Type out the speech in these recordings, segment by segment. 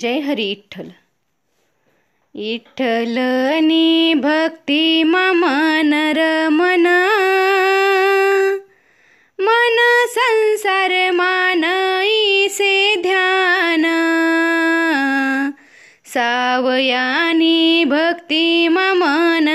जय हरी इठ्ठल. इठ्ठलनी भक्ती मन रमना मन. संसार मानईसे ध्यान. सावयानी भक्ती मन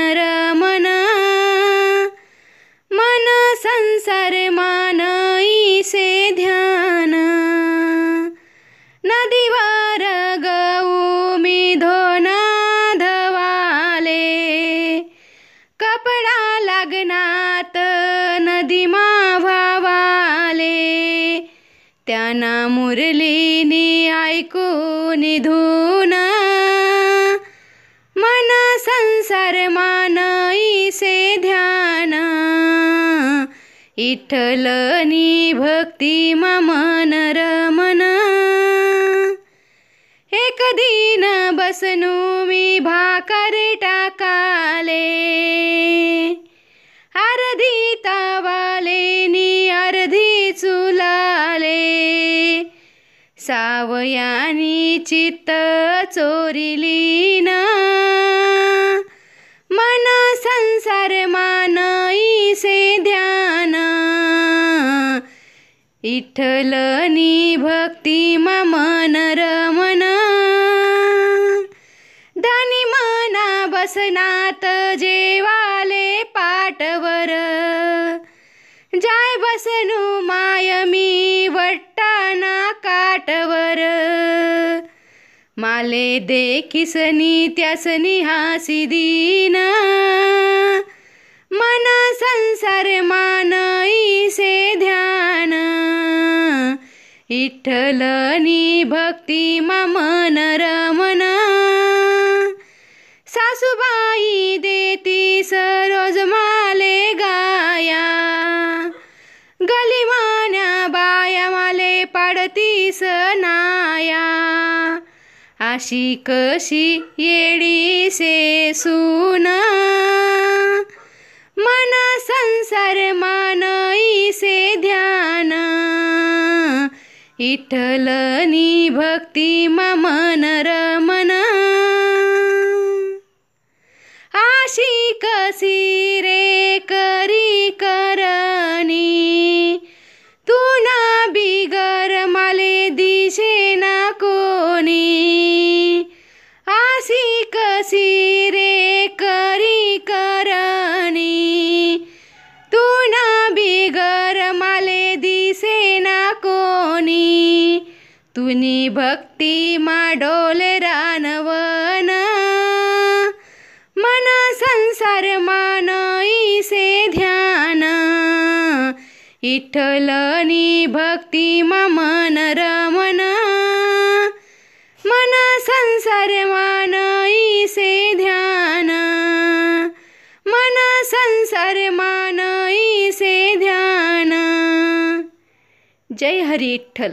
त्यांना मुरलीनी ऐकून धून. मना संसार मानईसे ध्यान. इठलनी भक्ती मन रमन एक दिन बसनु सावयानी चित्त चोरिली ना. मन संसार मानईसे ध्यान. इठलनी भक्ती मन रमन धनी मना बसनात जेवाले पाटवर. जाय बसनु माय मी वट्टाना. काटवर माले देखिसनी त्यासनी हासी दीन मन संसार मानईसे ध्यान. इठ्ठलनी भक्ती मन रमन सासूबाई देती सरोज माले गाया. पाडतीस नाया अशी कशी येडी से सून मन संसार मानईसे ध्यान. इठलनी भक्ती मन रमन तुनी भक्ती माडोल रानवन. मना संसार मानईसे ध्यान. इठ्ठलनी भक्ती मन रमन मना संसार मानईसे ध्यान. मना संसार मानईसे ध्यान. जय हरी इठ्ठल.